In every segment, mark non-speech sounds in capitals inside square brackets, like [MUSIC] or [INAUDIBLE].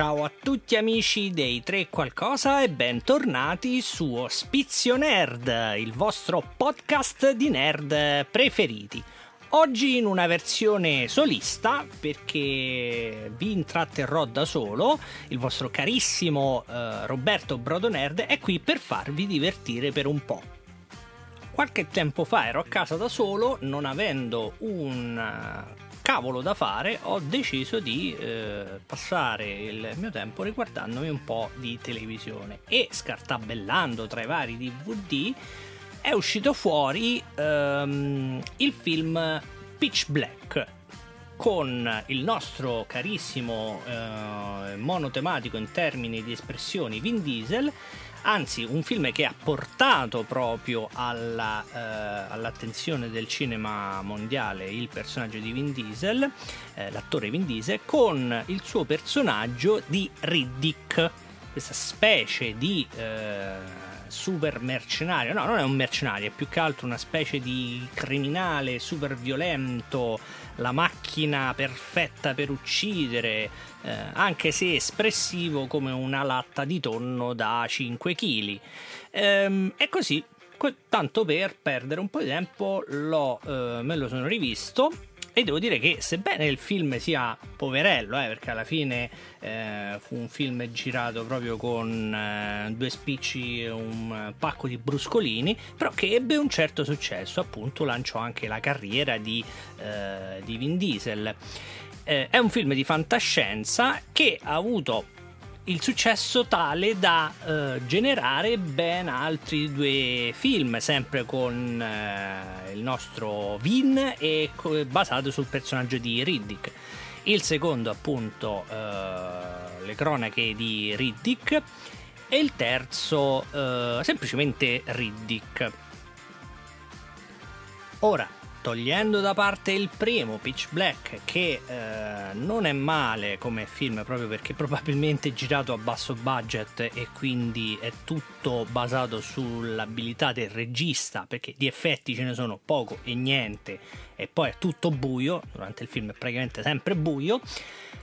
ciao a tutti amici dei Tre Qualcosa e bentornati su Ospizio Nerd, il vostro podcast di nerd preferiti. Oggi in una versione solista perché vi intratterrò da solo, il vostro carissimo eh, Roberto Brodonerd è qui per farvi divertire per un po'. Qualche tempo fa ero a casa da solo, non avendo un cavolo da fare, ho deciso di eh, passare il mio tempo riguardandomi un po' di televisione. E scartabellando tra i vari DVD è uscito fuori ehm, il film Pitch Black con il nostro carissimo eh, monotematico in termini di espressioni Vin Diesel anzi un film che ha portato proprio alla, eh, all'attenzione del cinema mondiale il personaggio di Vin Diesel, eh, l'attore Vin Diesel, con il suo personaggio di Riddick, questa specie di eh, super mercenario, no non è un mercenario, è più che altro una specie di criminale super violento, la macchina perfetta per uccidere, eh, anche se espressivo come una latta di tonno da 5 kg. Ehm, e così, tanto per perdere un po' di tempo, l'ho, eh, me lo sono rivisto e devo dire che sebbene il film sia poverello, eh, perché alla fine eh, fu un film girato proprio con eh, due spicci e un pacco di bruscolini, però che ebbe un certo successo, appunto lanciò anche la carriera di, eh, di Vin Diesel. Eh, è un film di fantascienza che ha avuto il successo tale da uh, generare ben altri due film, sempre con uh, il nostro Vin e co- basato sul personaggio di Riddick. Il secondo, appunto, uh, le cronache di Riddick. E il terzo, semplicemente Riddick. Ora, togliendo da parte il primo Pitch Black che eh, non è male come film proprio perché [LAUGHS] probabilmente è girato a basso budget e quindi è tutto basato sull'abilità del regista perché di effetti ce ne sono poco e niente e poi è tutto buio durante il film è praticamente sempre buio.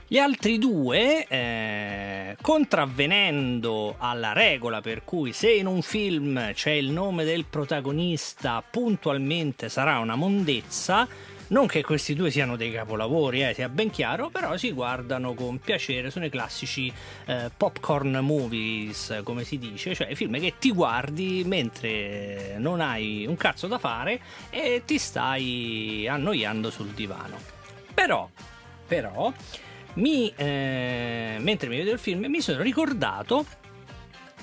Gli altri due, eh, contravvenendo alla regola per cui se in un film c'è il nome del protagonista puntualmente sarà una mondezza, non che questi due siano dei capolavori, eh, sia ben chiaro, però si guardano con piacere, sono i classici eh, popcorn movies, come si dice, cioè film che ti guardi mentre non hai un cazzo da fare e ti stai annoiando sul divano. Però, però, mi, eh, mentre mi vedo il film mi sono ricordato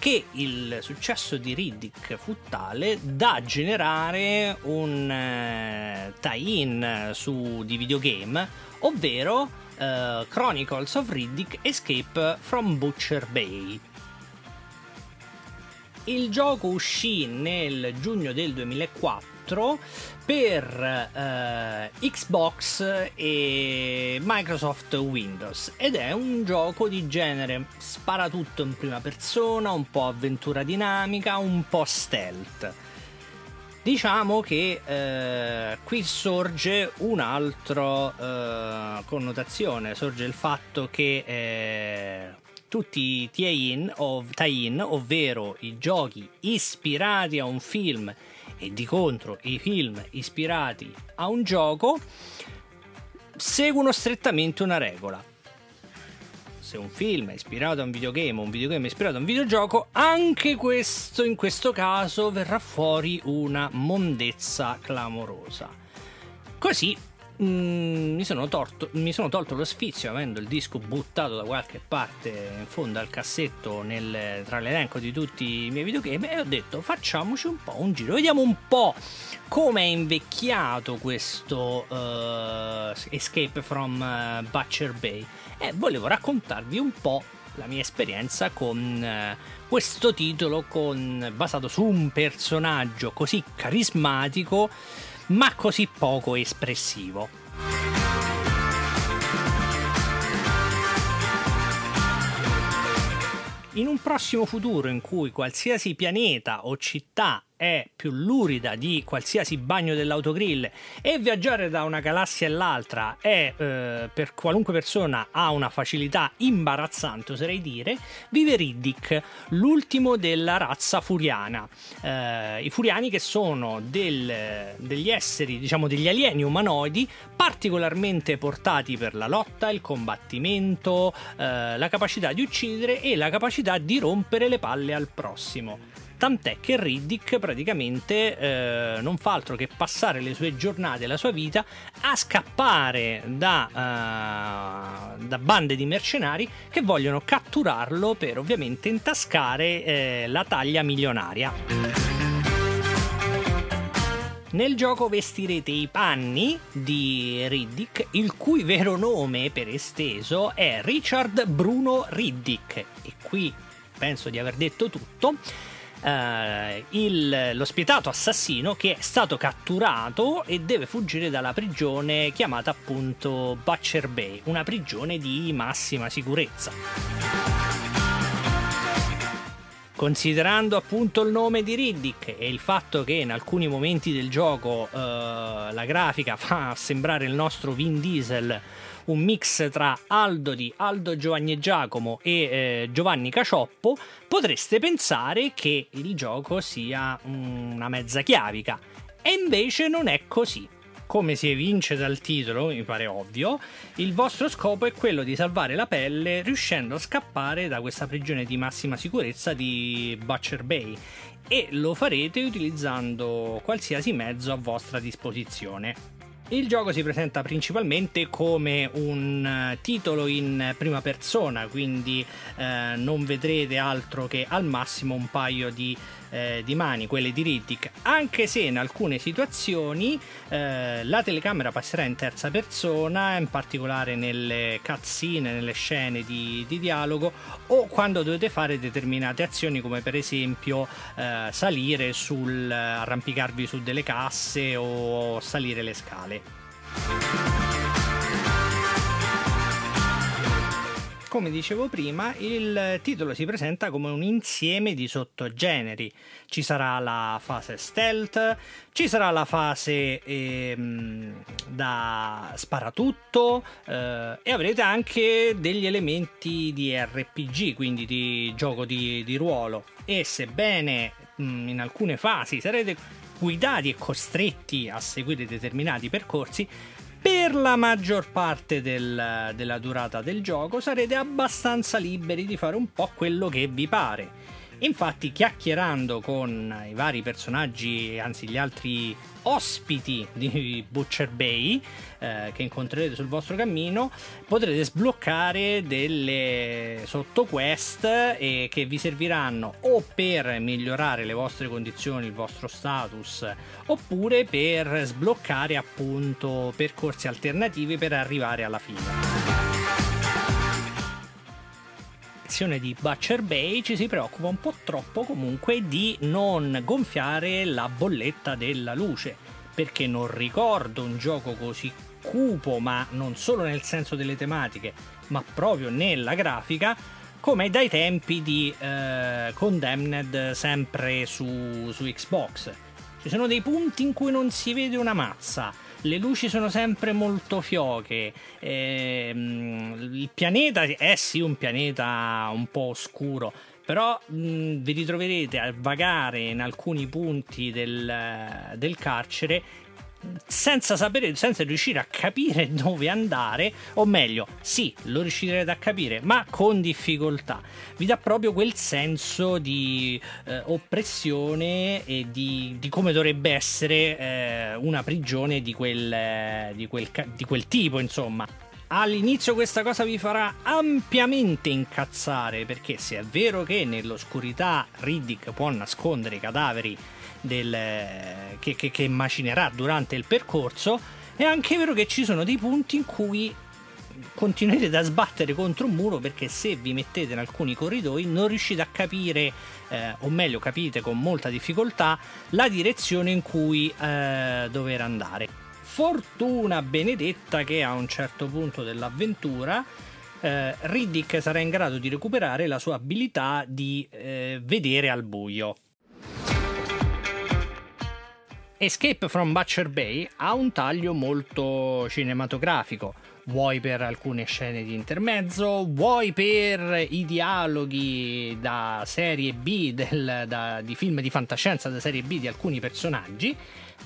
che il successo di Riddick fu tale da generare un eh, tie-in su di videogame, ovvero eh, Chronicles of Riddick Escape from Butcher Bay. Il gioco uscì nel giugno del 2004 per eh, Xbox e Microsoft Windows. Ed è un gioco di genere. Sparatutto in prima persona, un po' avventura dinamica, un po' stealth. Diciamo che eh, qui sorge un'altra eh, connotazione, sorge il fatto che eh, tutti i tie-in, ov- tie-in, ovvero i giochi ispirati a un film e di contro i film ispirati a un gioco seguono strettamente una regola. Se un film è ispirato a un videogame o un videogame è ispirato a un videogioco, anche questo in questo caso verrà fuori una mondezza clamorosa. Così Mm, mi, sono torto, mi, sono tolto lo sfizio avendo il disco buttato da qualche parte in fondo al cassetto nel, tra l'elenco di tutti i miei videogame e ho detto facciamoci un po' un giro, vediamo un po' come è invecchiato questo uh, Escape from uh, Butcher Bay. E volevo raccontarvi un po' la mia esperienza con uh, questo titolo con, basato su un personaggio così carismatico ma così poco espressivo. In un prossimo futuro in cui qualsiasi pianeta o città è più lurida di qualsiasi bagno dell'autogrill e viaggiare da una galassia all'altra è eh, per qualunque persona ha una facilità imbarazzante, oserei dire, vive Riddick, l'ultimo della razza furiana. Eh, I furiani che sono del, degli esseri, diciamo degli alieni umanoidi particolarmente portati per la lotta, il combattimento, eh, la capacità di uccidere e la capacità di rompere le palle al prossimo. Tant'è che Riddick praticamente eh, non fa altro che passare le sue giornate, la sua vita a scappare da, uh, da bande di mercenari che vogliono catturarlo per ovviamente intascare eh, la taglia milionaria. Nel gioco vestirete i panni di Riddick, il cui vero nome per esteso è Richard Bruno Riddick. E qui penso di aver detto tutto eh, il, lo spietato assassino che è stato catturato e deve fuggire dalla prigione chiamata appunto Butcher Bay, una prigione di massima sicurezza. Considerando appunto il nome di Riddick e il fatto che in alcuni momenti del gioco eh, la grafica [LAUGHS] fa sembrare il nostro Vin Diesel un mix tra Aldo di Aldo Giovanni e Giacomo e eh, Giovanni Cacioppo, potreste pensare che il gioco sia una mezza chiavica. E invece non è così. Come si evince dal titolo, mi pare ovvio, il vostro scopo è quello di salvare la pelle riuscendo a scappare da questa prigione di massima sicurezza di Butcher Bay e lo farete utilizzando qualsiasi mezzo a vostra disposizione. Il gioco si presenta principalmente come un eh, titolo in prima persona, quindi eh, non vedrete altro che al massimo un paio di eh, di mani, quelle di Riddick, anche se in alcune situazioni eh, la telecamera passerà in terza persona, in particolare nelle cutscene, nelle scene di, di dialogo o quando dovete fare determinate azioni come per esempio eh, salire sul arrampicarvi su delle casse o salire le scale. Come dicevo prima, il titolo si presenta come un insieme di sottogeneri. Ci sarà la fase stealth, ci sarà la fase ehm, da sparatutto eh, e avrete anche degli elementi di RPG, quindi di gioco di, di ruolo. E sebbene mh, in alcune fasi sarete guidati e costretti a seguire determinati percorsi, per la maggior parte del, della durata del gioco sarete abbastanza liberi di fare un po' quello che vi pare. Infatti, chiacchierando con i vari personaggi, anzi gli altri ospiti di Butcher Bay eh, che incontrerete sul vostro cammino, potrete sbloccare delle sottoquest eh, che vi serviranno o per migliorare le vostre condizioni, il vostro status, oppure per sbloccare appunto percorsi alternativi per arrivare alla fine di Butcher Bay ci si preoccupa un po' troppo comunque di non gonfiare la bolletta della luce, perché non ricordo un gioco così cupo, ma non solo nel senso delle tematiche, ma proprio nella grafica, come dai tempi di eh, Condemned sempre su, su Xbox. Ci sono dei punti in cui non si vede una mazza, le luci sono sempre molto fioche. Ehm, il pianeta è sì un pianeta un po' oscuro. Però mh, vi ritroverete a vagare in alcuni punti del, del carcere senza sapere, senza riuscire a capire [LAUGHS] dove andare, o meglio, sì, lo riuscirete a capire, ma con difficoltà. Vi dà proprio quel senso di eh, oppressione e di, di, come dovrebbe essere eh, una prigione di quel, di, quel, di quel tipo, insomma. All'inizio questa cosa vi farà ampiamente incazzare perché se è vero che nell'oscurità Riddick può nascondere i cadaveri del, che, che, che macinerà durante il percorso, è anche vero che ci sono dei punti in cui continuerete a sbattere contro un muro perché se vi mettete in alcuni corridoi non riuscite a capire, eh, o meglio capite con molta difficoltà, la direzione in cui eh, dover andare. Fortuna benedetta che a un certo punto dell'avventura eh, Riddick sarà in grado di recuperare la sua abilità di eh, vedere al buio. Escape from Butcher Bay ha un taglio molto cinematografico, vuoi per alcune scene di intermezzo, vuoi per i dialoghi da serie B del, da, di film di fantascienza da serie B di alcuni personaggi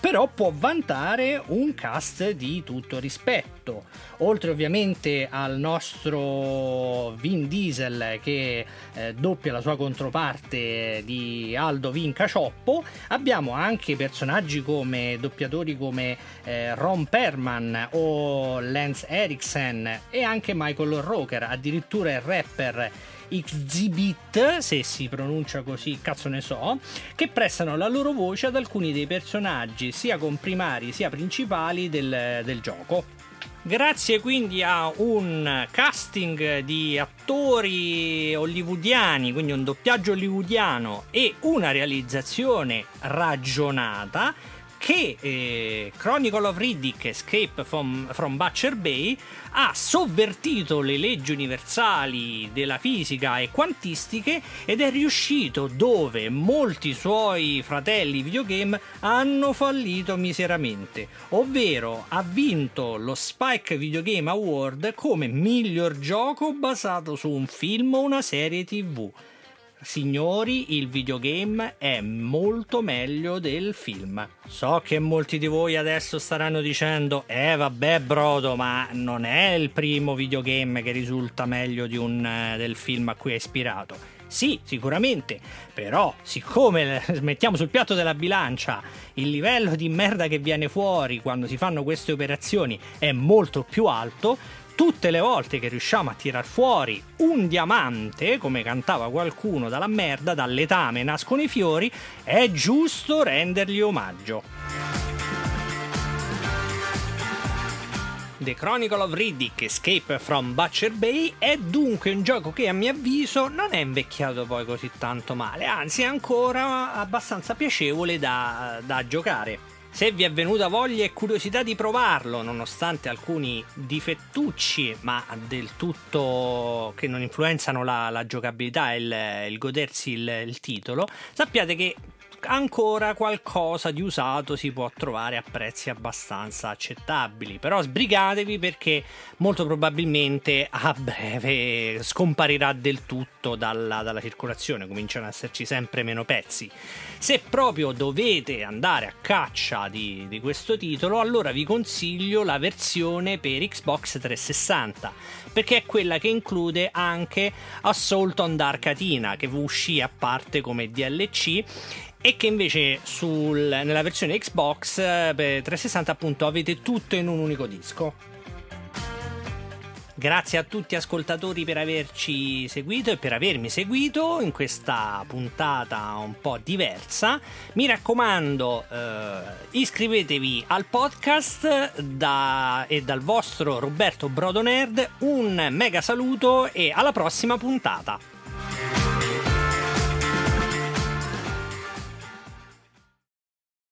però può vantare un cast di tutto rispetto. Oltre ovviamente al nostro Vin Diesel che eh, doppia la sua controparte di Aldo Vinca Cioppo, abbiamo anche personaggi come doppiatori come eh, Ron Perman o Lance Eriksen e anche Michael Roker, addirittura il rapper Exhibit, se si pronuncia così, cazzo ne so, che prestano la loro voce ad alcuni dei personaggi, sia comprimari sia principali del, del gioco. Grazie quindi a un casting di attori hollywoodiani, quindi un doppiaggio hollywoodiano e una realizzazione ragionata, che eh, Chronicle of Riddick Escape from, from Butcher Bay ha sovvertito le leggi universali della fisica e quantistiche ed è riuscito dove molti suoi fratelli videogame hanno fallito miseramente, ovvero ha vinto lo Spike Video Game Award come miglior gioco basato su un film o una serie tv. Signori, il videogame è molto meglio del film. So che molti di voi adesso staranno dicendo: Eh, vabbè, brodo, ma non è il primo videogame che risulta meglio un, uh, del film a cui è ispirato. Sì, sicuramente, però siccome [LAUGHS] mettiamo sul piatto della bilancia il livello di merda che viene fuori quando si fanno queste operazioni è molto più alto, tutte le volte che riusciamo a tirar fuori un diamante, come cantava qualcuno dalla merda, dal letame nascono i fiori, è giusto rendergli omaggio. The Chronicle of Riddick Escape from Butcher Bay è dunque un gioco che a mio avviso non è invecchiato poi così tanto male, anzi è ancora abbastanza piacevole da, da giocare. Se vi è venuta voglia e curiosità di provarlo, nonostante alcuni difettucci, ma del tutto che non influenzano la, la giocabilità e il, il godersi il, il titolo, sappiate che ancora qualcosa di usato si può trovare a prezzi abbastanza accettabili. Però sbrigatevi perché molto probabilmente a breve scomparirà del tutto dalla, dalla circolazione, cominciano ad esserci sempre meno pezzi. Se proprio dovete andare a caccia di, di questo titolo, allora vi consiglio la versione per Xbox 360 perché è quella che include anche Assault on Dark Atina che uscì a parte come DLC e che invece sul, nella versione Xbox 360 eh, appunto avete tutto in un unico disco. Grazie a tutti ascoltatori per averci seguito e per avermi seguito in questa puntata un po' diversa. Mi raccomando, eh, iscrivetevi al podcast da, e dal vostro Roberto Brodonerd un mega saluto e alla prossima puntata.